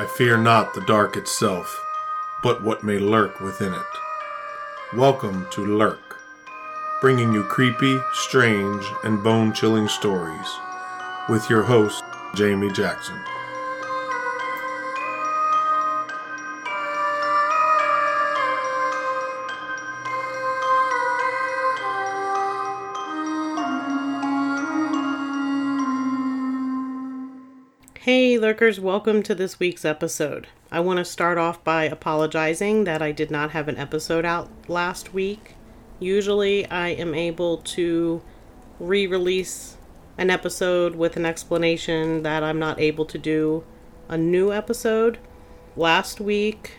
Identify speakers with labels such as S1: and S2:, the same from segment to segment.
S1: I fear not the dark itself, but what may lurk within it. Welcome to Lurk, bringing you creepy, strange, and bone chilling stories with your host, Jamie Jackson.
S2: Welcome to this week's episode. I want to start off by apologizing that I did not have an episode out last week. Usually, I am able to re release an episode with an explanation that I'm not able to do a new episode. Last week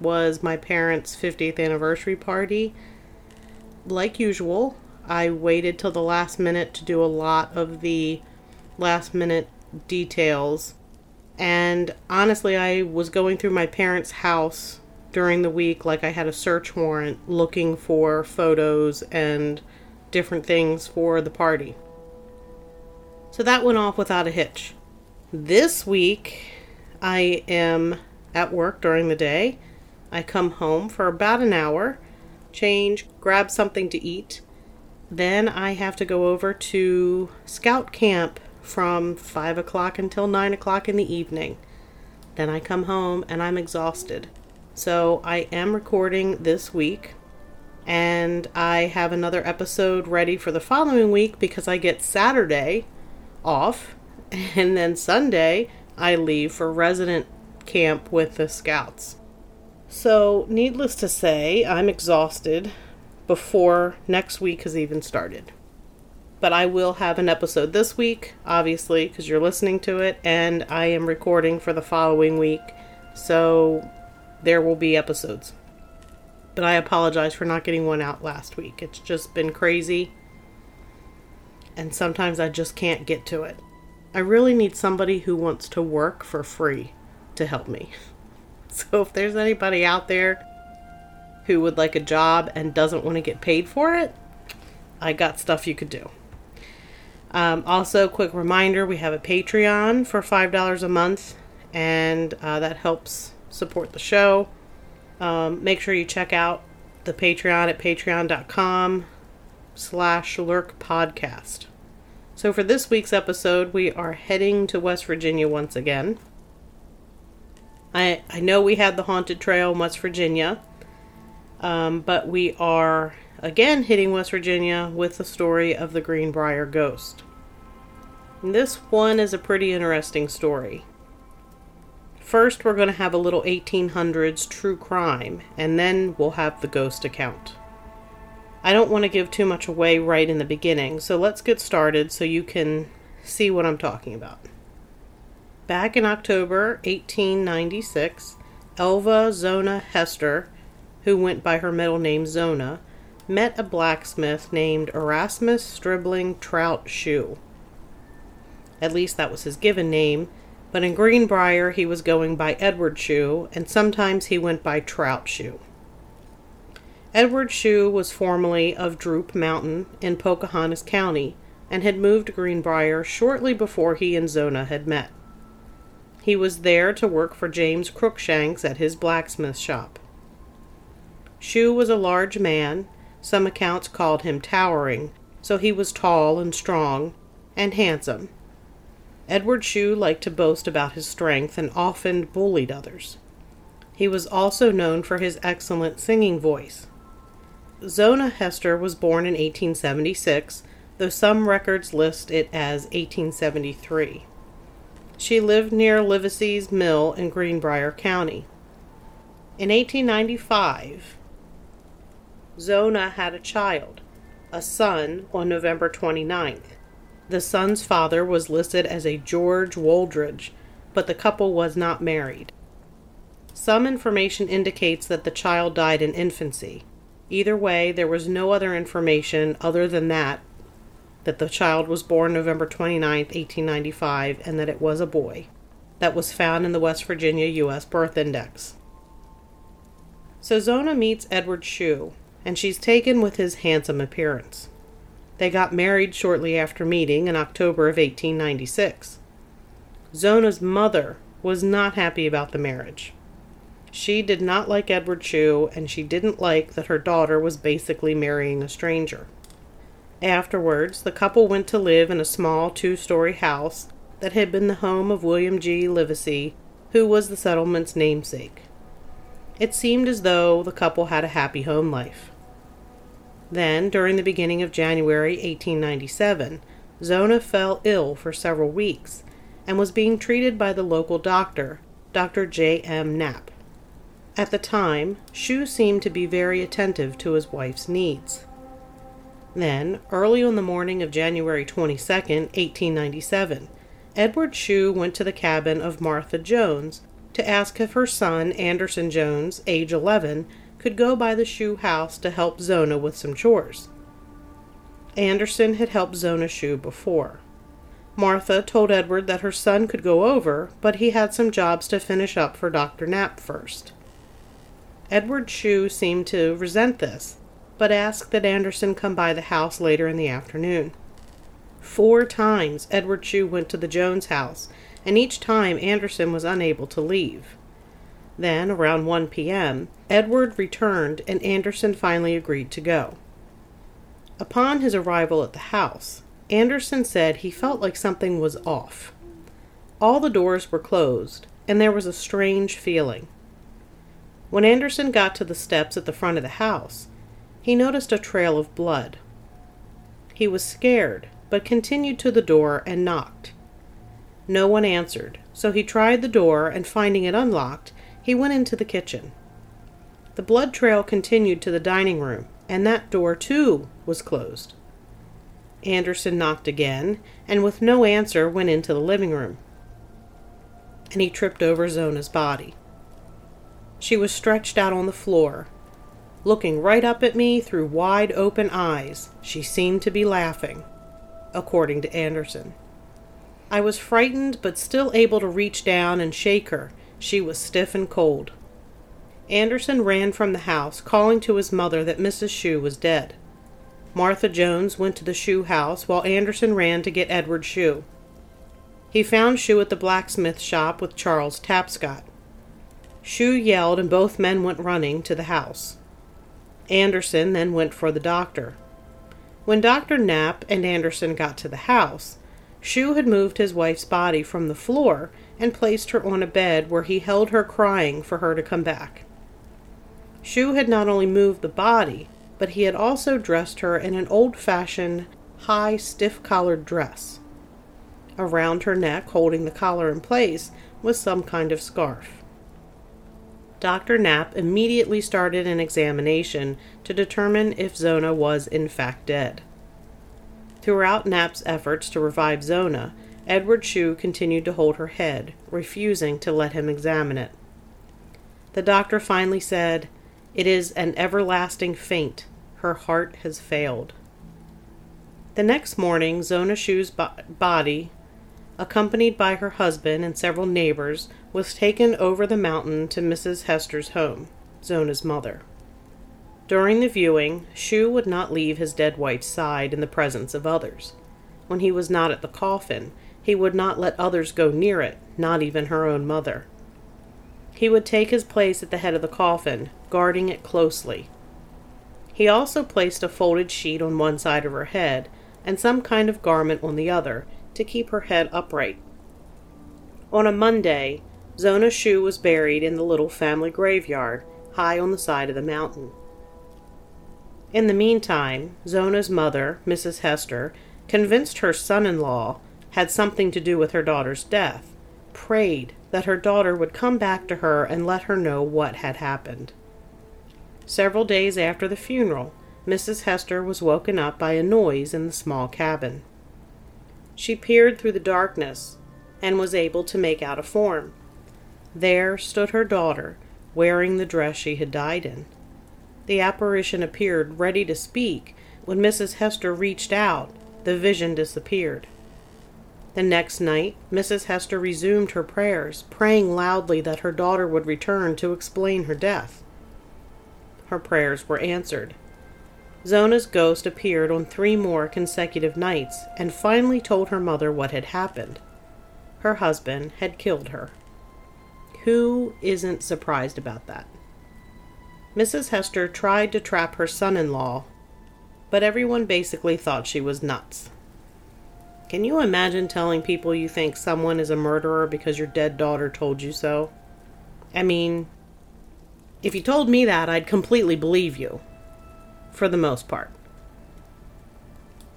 S2: was my parents' 50th anniversary party. Like usual, I waited till the last minute to do a lot of the last minute details. And honestly, I was going through my parents' house during the week like I had a search warrant looking for photos and different things for the party. So that went off without a hitch. This week, I am at work during the day. I come home for about an hour, change, grab something to eat. Then I have to go over to scout camp from 5 o'clock until 9 o'clock in the evening. Then I come home and I'm exhausted. So I am recording this week and I have another episode ready for the following week because I get Saturday off and then Sunday I leave for resident camp with the scouts. So, needless to say, I'm exhausted before next week has even started but I will have an episode this week, obviously, because you're listening to it, and I am recording for the following week, so there will be episodes. But I apologize for not getting one out last week. It's just been crazy, and sometimes I just can't get to it. I really need somebody who wants to work for free to help me. So if there's anybody out there who would like a job and doesn't want to get paid for it, I got stuff you could do. Um, also, quick reminder we have a Patreon for $5 a month, and uh, that helps support the show. Um, make sure you check out the Patreon at patreon.com slash lurk podcast. So for this week's episode, we are heading to West Virginia once again. I, I know we had the Haunted Trail in West Virginia, um, but we are again hitting West Virginia with the story of the Greenbrier ghost. This one is a pretty interesting story. First, we're going to have a little 1800s true crime, and then we'll have the ghost account. I don't want to give too much away right in the beginning, so let's get started so you can see what I'm talking about. Back in October 1896, Elva Zona Hester, who went by her middle name Zona, met a blacksmith named Erasmus Stribling Trout Shue. At least that was his given name, but in Greenbrier he was going by Edward Shue, and sometimes he went by Trout Shue. Edward Shue was formerly of Droop Mountain in Pocahontas County and had moved to Greenbrier shortly before he and Zona had met. He was there to work for James Crookshanks at his blacksmith shop. Shue was a large man some accounts called him towering, so he was tall and strong and handsome. Edward Shue liked to boast about his strength and often bullied others. He was also known for his excellent singing voice. Zona Hester was born in 1876, though some records list it as 1873. She lived near Livesey's Mill in Greenbrier County. In 1895, Zona had a child, a son, on November 29th. The son's father was listed as a George Woldridge, but the couple was not married. Some information indicates that the child died in infancy. Either way, there was no other information other than that that the child was born November 29, 1895, and that it was a boy. That was found in the West Virginia U.S. Birth Index. So Zona meets Edward Shue, and she's taken with his handsome appearance. They got married shortly after meeting in October of 1896. Zona's mother was not happy about the marriage. She did not like Edward Shue, and she didn't like that her daughter was basically marrying a stranger. Afterwards, the couple went to live in a small two story house that had been the home of William G. Livesey, who was the settlement's namesake. It seemed as though the couple had a happy home life. Then, during the beginning of January 1897, Zona fell ill for several weeks and was being treated by the local doctor, Dr. J. M. Knapp. At the time, Shue seemed to be very attentive to his wife's needs. Then, early on the morning of January 22, 1897, Edward Shue went to the cabin of Martha Jones to ask if her son, Anderson Jones, age 11, could go by the Shue house to help Zona with some chores. Anderson had helped Zona Shue before. Martha told Edward that her son could go over, but he had some jobs to finish up for Dr. Knapp first. Edward Shue seemed to resent this, but asked that Anderson come by the house later in the afternoon. Four times Edward Shue went to the Jones house, and each time Anderson was unable to leave. Then, around 1 p.m., Edward returned and Anderson finally agreed to go. Upon his arrival at the house, Anderson said he felt like something was off. All the doors were closed, and there was a strange feeling. When Anderson got to the steps at the front of the house, he noticed a trail of blood. He was scared, but continued to the door and knocked. No one answered, so he tried the door and finding it unlocked, he went into the kitchen. The blood trail continued to the dining room, and that door, too, was closed. Anderson knocked again, and with no answer went into the living room. And he tripped over Zona's body. She was stretched out on the floor. Looking right up at me through wide open eyes, she seemed to be laughing, according to Anderson. I was frightened, but still able to reach down and shake her. She was stiff and cold. Anderson ran from the house, calling to his mother that Mrs. Shue was dead. Martha Jones went to the Shue house while Anderson ran to get Edward Shue. He found Shue at the blacksmith shop with Charles Tapscott. Shue yelled, and both men went running to the house. Anderson then went for the doctor. When Dr. Knapp and Anderson got to the house, Shue had moved his wife's body from the floor and placed her on a bed where he held her crying for her to come back. Shue had not only moved the body, but he had also dressed her in an old fashioned, high, stiff collared dress. Around her neck, holding the collar in place, was some kind of scarf. Dr. Knapp immediately started an examination to determine if Zona was in fact dead. Throughout Knapp's efforts to revive Zona, Edward Shue continued to hold her head, refusing to let him examine it. The doctor finally said, It is an everlasting faint her heart has failed. The next morning, Zona Shue's bo- body, accompanied by her husband and several neighbors, was taken over the mountain to Mrs. Hester's home, Zona's mother. During the viewing, Shue would not leave his dead wife's side in the presence of others. When he was not at the coffin, he would not let others go near it, not even her own mother. He would take his place at the head of the coffin, guarding it closely, he also placed a folded sheet on one side of her head and some kind of garment on the other to keep her head upright. On a Monday, Zona Shue was buried in the little family graveyard high on the side of the mountain. In the meantime, Zona's mother, Mrs. Hester, convinced her son in law had something to do with her daughter's death, prayed that her daughter would come back to her and let her know what had happened. Several days after the funeral, Mrs. Hester was woken up by a noise in the small cabin. She peered through the darkness and was able to make out a form. There stood her daughter, wearing the dress she had died in. The apparition appeared ready to speak. When Mrs. Hester reached out, the vision disappeared. The next night, Mrs. Hester resumed her prayers, praying loudly that her daughter would return to explain her death her prayers were answered. Zona's ghost appeared on three more consecutive nights and finally told her mother what had happened. Her husband had killed her. Who isn't surprised about that? Mrs. Hester tried to trap her son in law, but everyone basically thought she was nuts. Can you imagine telling people you think someone is a murderer because your dead daughter told you so? I mean, if you told me that, I'd completely believe you. For the most part.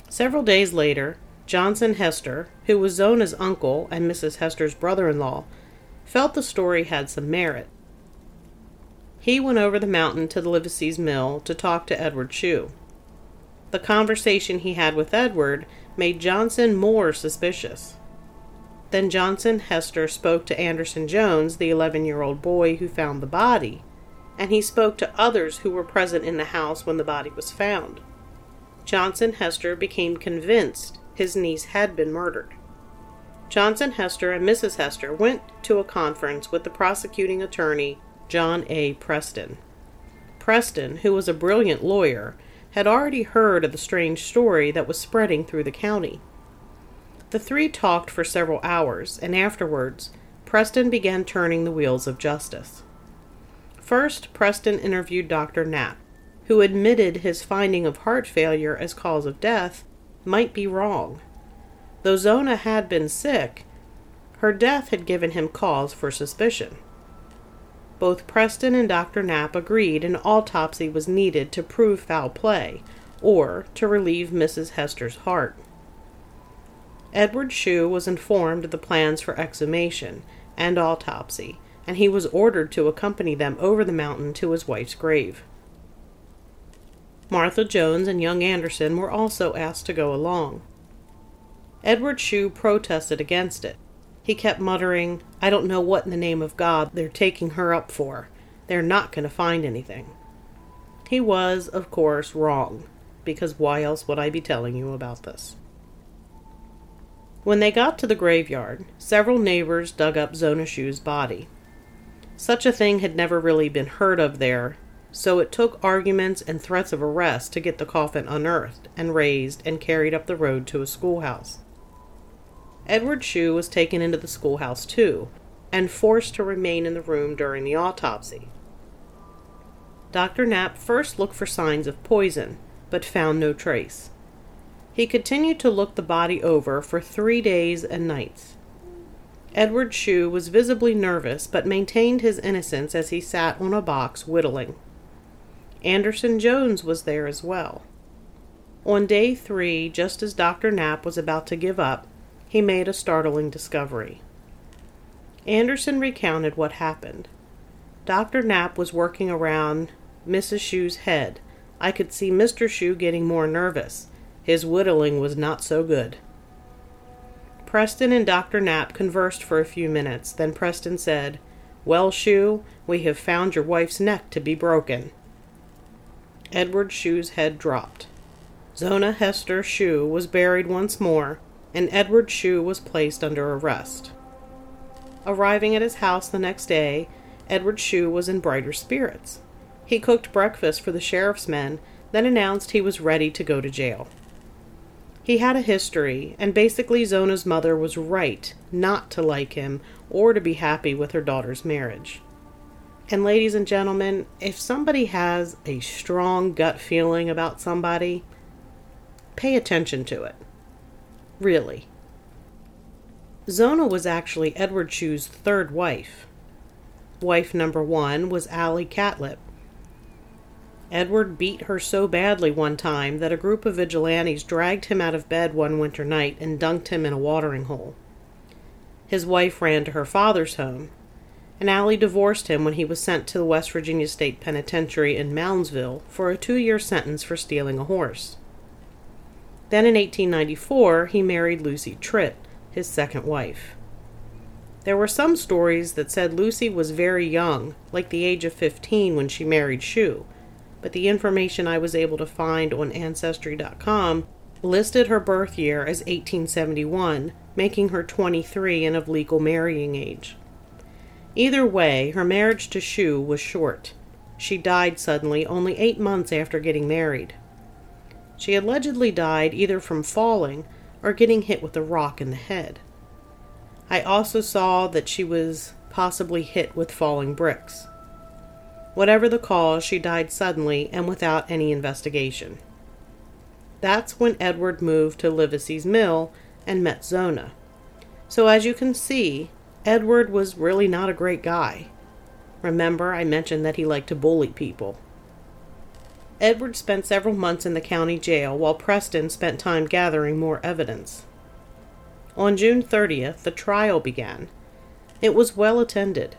S2: Several days later, Johnson Hester, who was Zona's uncle and Mrs. Hester's brother in law, felt the story had some merit. He went over the mountain to the Livesey's mill to talk to Edward Shue. The conversation he had with Edward made Johnson more suspicious. Then Johnson Hester spoke to Anderson Jones, the 11 year old boy who found the body, and he spoke to others who were present in the house when the body was found. Johnson Hester became convinced his niece had been murdered. Johnson Hester and Mrs. Hester went to a conference with the prosecuting attorney, John A. Preston. Preston, who was a brilliant lawyer, had already heard of the strange story that was spreading through the county. The three talked for several hours, and afterwards, Preston began turning the wheels of justice. First, Preston interviewed Dr. Knapp, who admitted his finding of heart failure as cause of death might be wrong. Though Zona had been sick, her death had given him cause for suspicion. Both Preston and Dr. Knapp agreed an autopsy was needed to prove foul play or to relieve Mrs. Hester's heart. Edward Shue was informed of the plans for exhumation and autopsy, and he was ordered to accompany them over the mountain to his wife's grave. Martha Jones and young Anderson were also asked to go along. Edward Shue protested against it, he kept muttering, I don't know what in the name of God they're taking her up for. They're not going to find anything. He was, of course, wrong, because why else would I be telling you about this? When they got to the graveyard, several neighbors dug up Zona Shue's body. Such a thing had never really been heard of there, so it took arguments and threats of arrest to get the coffin unearthed and raised and carried up the road to a schoolhouse. Edward Shue was taken into the schoolhouse too, and forced to remain in the room during the autopsy. Dr. Knapp first looked for signs of poison, but found no trace. He continued to look the body over for three days and nights. Edward Shue was visibly nervous, but maintained his innocence as he sat on a box whittling. Anderson Jones was there as well. On day three, just as Dr. Knapp was about to give up, he made a startling discovery. Anderson recounted what happened. Dr. Knapp was working around Mrs. Shue's head. I could see Mr. Shue getting more nervous. His whittling was not so good. Preston and Dr. Knapp conversed for a few minutes. Then Preston said, Well, Shue, we have found your wife's neck to be broken. Edward Shue's head dropped. Zona Hester Shue was buried once more, and Edward Shue was placed under arrest. Arriving at his house the next day, Edward Shue was in brighter spirits. He cooked breakfast for the sheriff's men, then announced he was ready to go to jail. He had a history, and basically Zona's mother was right not to like him or to be happy with her daughter's marriage. And, ladies and gentlemen, if somebody has a strong gut feeling about somebody, pay attention to it. Really. Zona was actually Edward Shue's third wife. Wife number one was Allie Catlett. Edward beat her so badly one time that a group of vigilantes dragged him out of bed one winter night and dunked him in a watering hole. His wife ran to her father's home, and Allie divorced him when he was sent to the West Virginia State Penitentiary in Moundsville for a two year sentence for stealing a horse. Then in 1894, he married Lucy Tritt, his second wife. There were some stories that said Lucy was very young, like the age of 15 when she married Shue, but the information I was able to find on Ancestry.com listed her birth year as 1871, making her 23 and of legal marrying age. Either way, her marriage to Shue was short. She died suddenly only eight months after getting married. She allegedly died either from falling or getting hit with a rock in the head. I also saw that she was possibly hit with falling bricks. Whatever the cause, she died suddenly and without any investigation. That's when Edward moved to Livesey's mill and met Zona. So, as you can see, Edward was really not a great guy. Remember, I mentioned that he liked to bully people. Edward spent several months in the county jail while Preston spent time gathering more evidence. On June 30th, the trial began. It was well attended.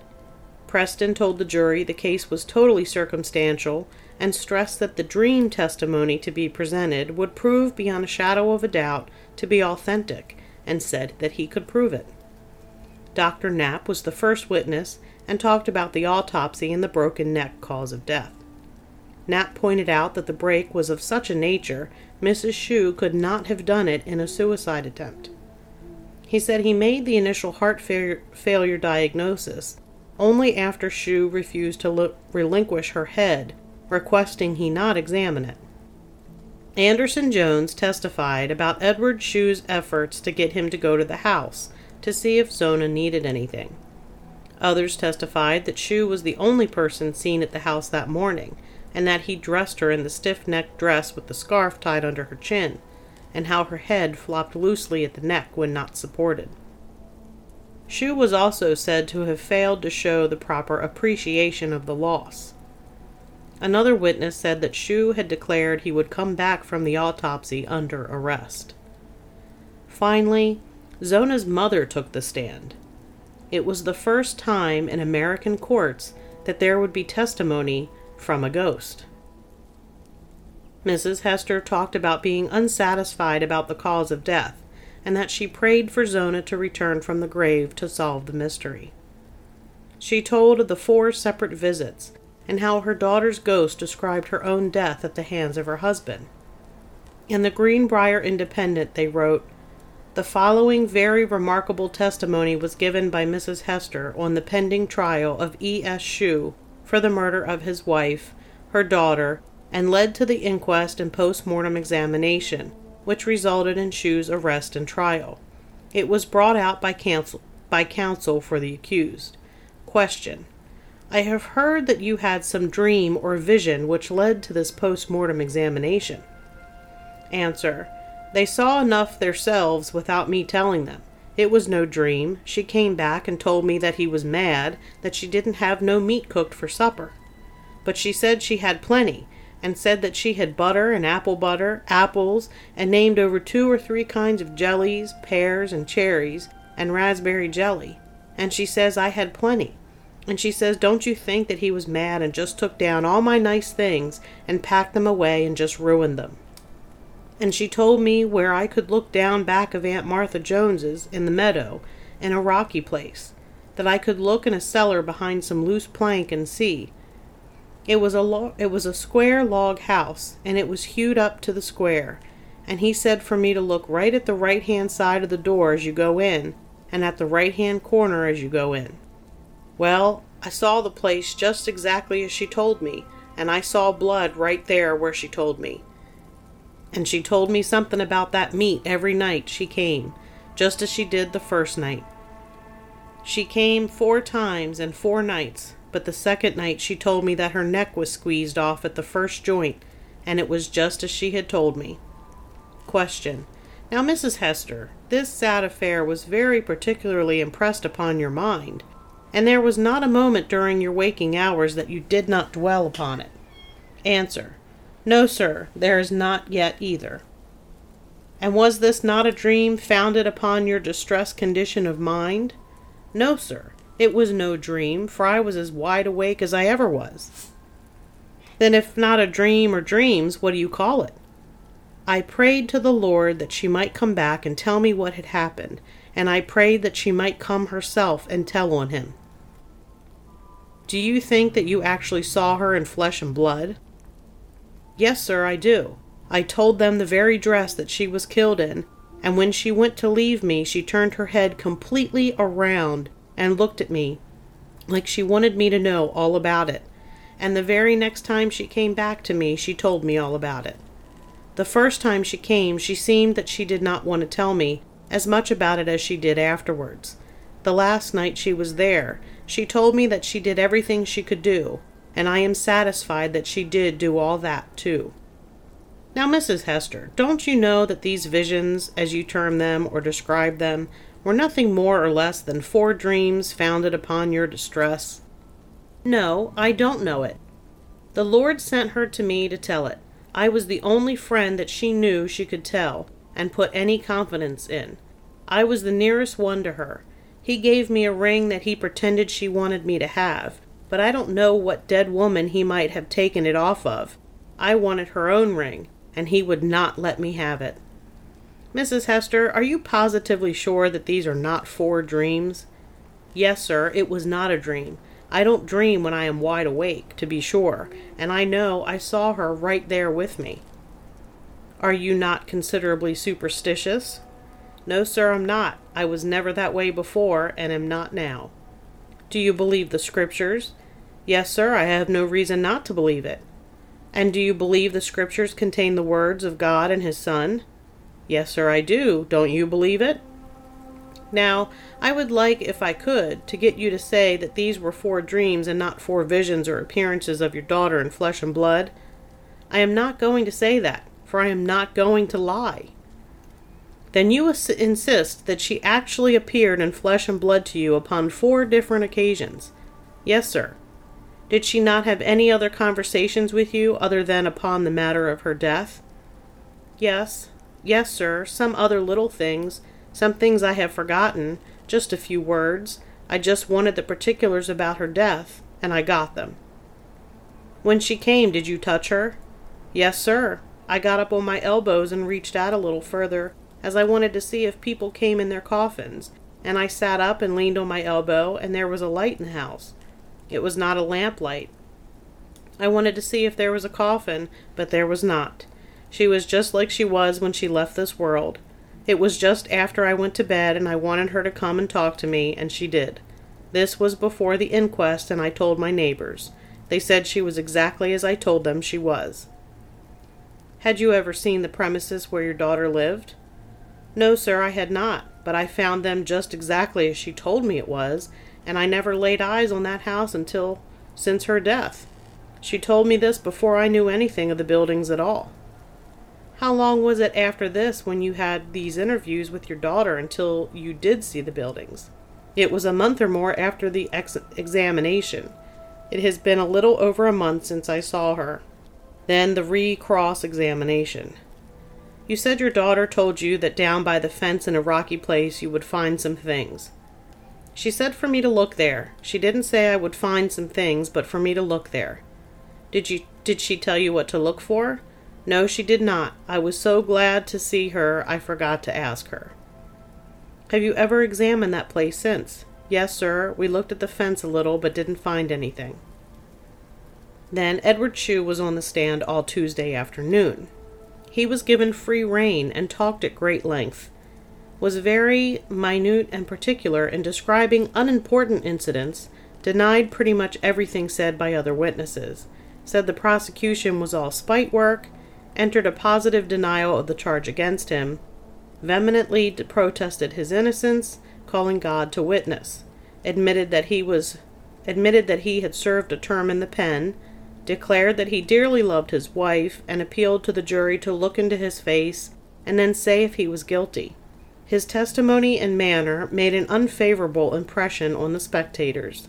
S2: Preston told the jury the case was totally circumstantial and stressed that the dream testimony to be presented would prove beyond a shadow of a doubt to be authentic and said that he could prove it. Dr. Knapp was the first witness and talked about the autopsy and the broken neck cause of death. Knapp pointed out that the break was of such a nature Mrs. Shue could not have done it in a suicide attempt. He said he made the initial heart fa- failure diagnosis only after Shue refused to lo- relinquish her head, requesting he not examine it. Anderson Jones testified about Edward Shue's efforts to get him to go to the house to see if Zona needed anything. Others testified that Shue was the only person seen at the house that morning, and that he dressed her in the stiff necked dress with the scarf tied under her chin, and how her head flopped loosely at the neck when not supported. Shue was also said to have failed to show the proper appreciation of the loss. Another witness said that Shue had declared he would come back from the autopsy under arrest. Finally, Zona's mother took the stand. It was the first time in American courts that there would be testimony from a ghost. Mrs. Hester talked about being unsatisfied about the cause of death and that she prayed for Zona to return from the grave to solve the mystery. She told of the four separate visits and how her daughter's ghost described her own death at the hands of her husband. In the Greenbrier Independent, they wrote, The following very remarkable testimony was given by Mrs. Hester on the pending trial of E. S. Shue for the murder of his wife, her daughter, and led to the inquest and post mortem examination, which resulted in Shue's arrest and trial. It was brought out by counsel, by counsel for the accused. Question. I have heard that you had some dream or vision which led to this post mortem examination. Answer. They saw enough themselves without me telling them. It was no dream. She came back and told me that he was mad, that she didn't have no meat cooked for supper. But she said she had plenty, and said that she had butter and apple butter, apples, and named over two or three kinds of jellies, pears and cherries, and raspberry jelly. And she says I had plenty. And she says, Don't you think that he was mad and just took down all my nice things and packed them away and just ruined them? And she told me where I could look down back of Aunt Martha Jones's in the meadow, in a rocky place, that I could look in a cellar behind some loose plank and see, it was a lo- it was a square log house, and it was hewed up to the square. And he said for me to look right at the right hand side of the door as you go in, and at the right hand corner as you go in. Well, I saw the place just exactly as she told me, and I saw blood right there where she told me. And she told me something about that meat every night she came, just as she did the first night. She came four times and four nights, but the second night she told me that her neck was squeezed off at the first joint, and it was just as she had told me. Question. Now, Mrs. Hester, this sad affair was very particularly impressed upon your mind, and there was not a moment during your waking hours that you did not dwell upon it. Answer. No, sir, there is not yet either. And was this not a dream founded upon your distressed condition of mind? No, sir. It was no dream, for I was as wide awake as I ever was. Then, if not a dream or dreams, what do you call it? I prayed to the Lord that she might come back and tell me what had happened, and I prayed that she might come herself and tell on him. Do you think that you actually saw her in flesh and blood? Yes, sir, I do. I told them the very dress that she was killed in, and when she went to leave me, she turned her head completely around and looked at me like she wanted me to know all about it. And the very next time she came back to me, she told me all about it. The first time she came, she seemed that she did not want to tell me as much about it as she did afterwards. The last night she was there, she told me that she did everything she could do, and I am satisfied that she did do all that, too. Now, Mrs. Hester, don't you know that these visions, as you term them or describe them, were nothing more or less than four dreams founded upon your distress? No, I don't know it. The Lord sent her to me to tell it. I was the only friend that she knew she could tell and put any confidence in. I was the nearest one to her. He gave me a ring that he pretended she wanted me to have, but I don't know what dead woman he might have taken it off of. I wanted her own ring, and he would not let me have it. Mrs. Hester, are you positively sure that these are not four dreams? Yes, sir, it was not a dream. I don't dream when I am wide awake, to be sure, and I know I saw her right there with me. Are you not considerably superstitious? No, sir, I'm not. I was never that way before, and am not now. Do you believe the Scriptures? Yes, sir, I have no reason not to believe it. And do you believe the Scriptures contain the words of God and His Son? Yes, sir, I do. Don't you believe it? Now, I would like, if I could, to get you to say that these were four dreams and not four visions or appearances of your daughter in flesh and blood. I am not going to say that, for I am not going to lie. Then you insist that she actually appeared in flesh and blood to you upon four different occasions. Yes, sir. Did she not have any other conversations with you other than upon the matter of her death? Yes, yes, sir, some other little things some things I have forgotten, just a few words. I just wanted the particulars about her death, and I got them. When she came, did you touch her? Yes, sir. I got up on my elbows and reached out a little further, as I wanted to see if people came in their coffins, and I sat up and leaned on my elbow, and there was a light in the house. It was not a lamplight. I wanted to see if there was a coffin, but there was not. She was just like she was when she left this world. It was just after I went to bed and I wanted her to come and talk to me, and she did. This was before the inquest, and I told my neighbors. They said she was exactly as I told them she was. Had you ever seen the premises where your daughter lived? No, sir, I had not, but I found them just exactly as she told me it was, and I never laid eyes on that house until since her death. She told me this before I knew anything of the buildings at all. How long was it after this when you had these interviews with your daughter until you did see the buildings? It was a month or more after the ex- examination. It has been a little over a month since I saw her. Then the re cross examination. You said your daughter told you that down by the fence in a rocky place you would find some things. She said for me to look there. She didn't say I would find some things, but for me to look there. Did you did she tell you what to look for? No, she did not. I was so glad to see her, I forgot to ask her. Have you ever examined that place since? Yes, sir. We looked at the fence a little, but didn't find anything. Then Edward Shue was on the stand all Tuesday afternoon. He was given free rein and talked at great length, was very minute and particular in describing unimportant incidents, denied pretty much everything said by other witnesses, said the prosecution was all spite work, entered a positive denial of the charge against him, vehemently protested his innocence, calling God to witness, admitted that he was admitted that he had served a term in the pen, declared that he dearly loved his wife, and appealed to the jury to look into his face and then say if he was guilty. His testimony and manner made an unfavorable impression on the spectators.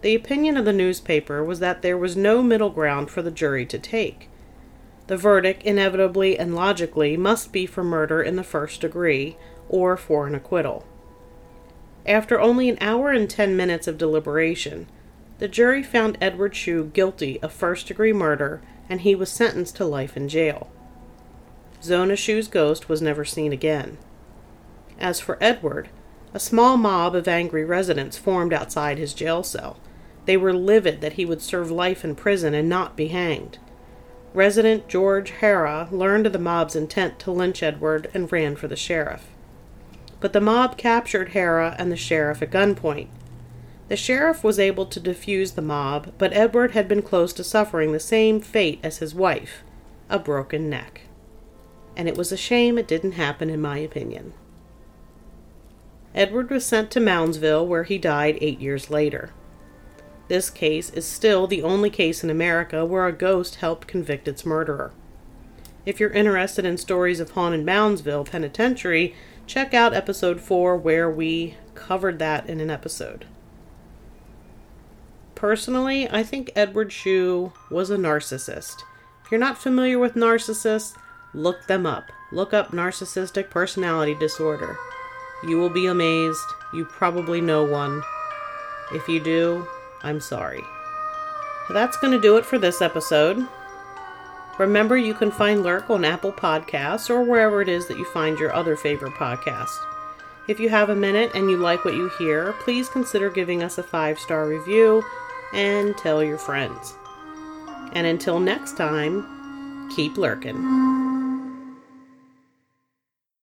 S2: The opinion of the newspaper was that there was no middle ground for the jury to take. The verdict, inevitably and logically, must be for murder in the first degree, or for an acquittal. After only an hour and ten minutes of deliberation, the jury found Edward Shue guilty of first degree murder, and he was sentenced to life in jail. Zona Shue's ghost was never seen again. As for Edward, a small mob of angry residents formed outside his jail cell. They were livid that he would serve life in prison and not be hanged. Resident George Harrah learned of the mob's intent to lynch Edward and ran for the sheriff. But the mob captured Harrah and the sheriff at gunpoint. The sheriff was able to defuse the mob, but Edward had been close to suffering the same fate as his wife a broken neck. And it was a shame it didn't happen, in my opinion. Edward was sent to Moundsville, where he died eight years later. This case is still the only case in America where a ghost helped convict its murderer. If you're interested in stories of haunted Moundsville Penitentiary, check out episode 4 where we covered that in an episode. Personally, I think Edward Shue was a narcissist. If you're not familiar with narcissists, look them up. Look up narcissistic personality disorder. You will be amazed. You probably know one. If you do, I'm sorry. That's going to do it for this episode. Remember, you can find Lurk on Apple Podcasts or wherever it is that you find your other favorite podcast. If you have a minute and you like what you hear, please consider giving us a five star review and tell your friends. And until next time, keep lurking.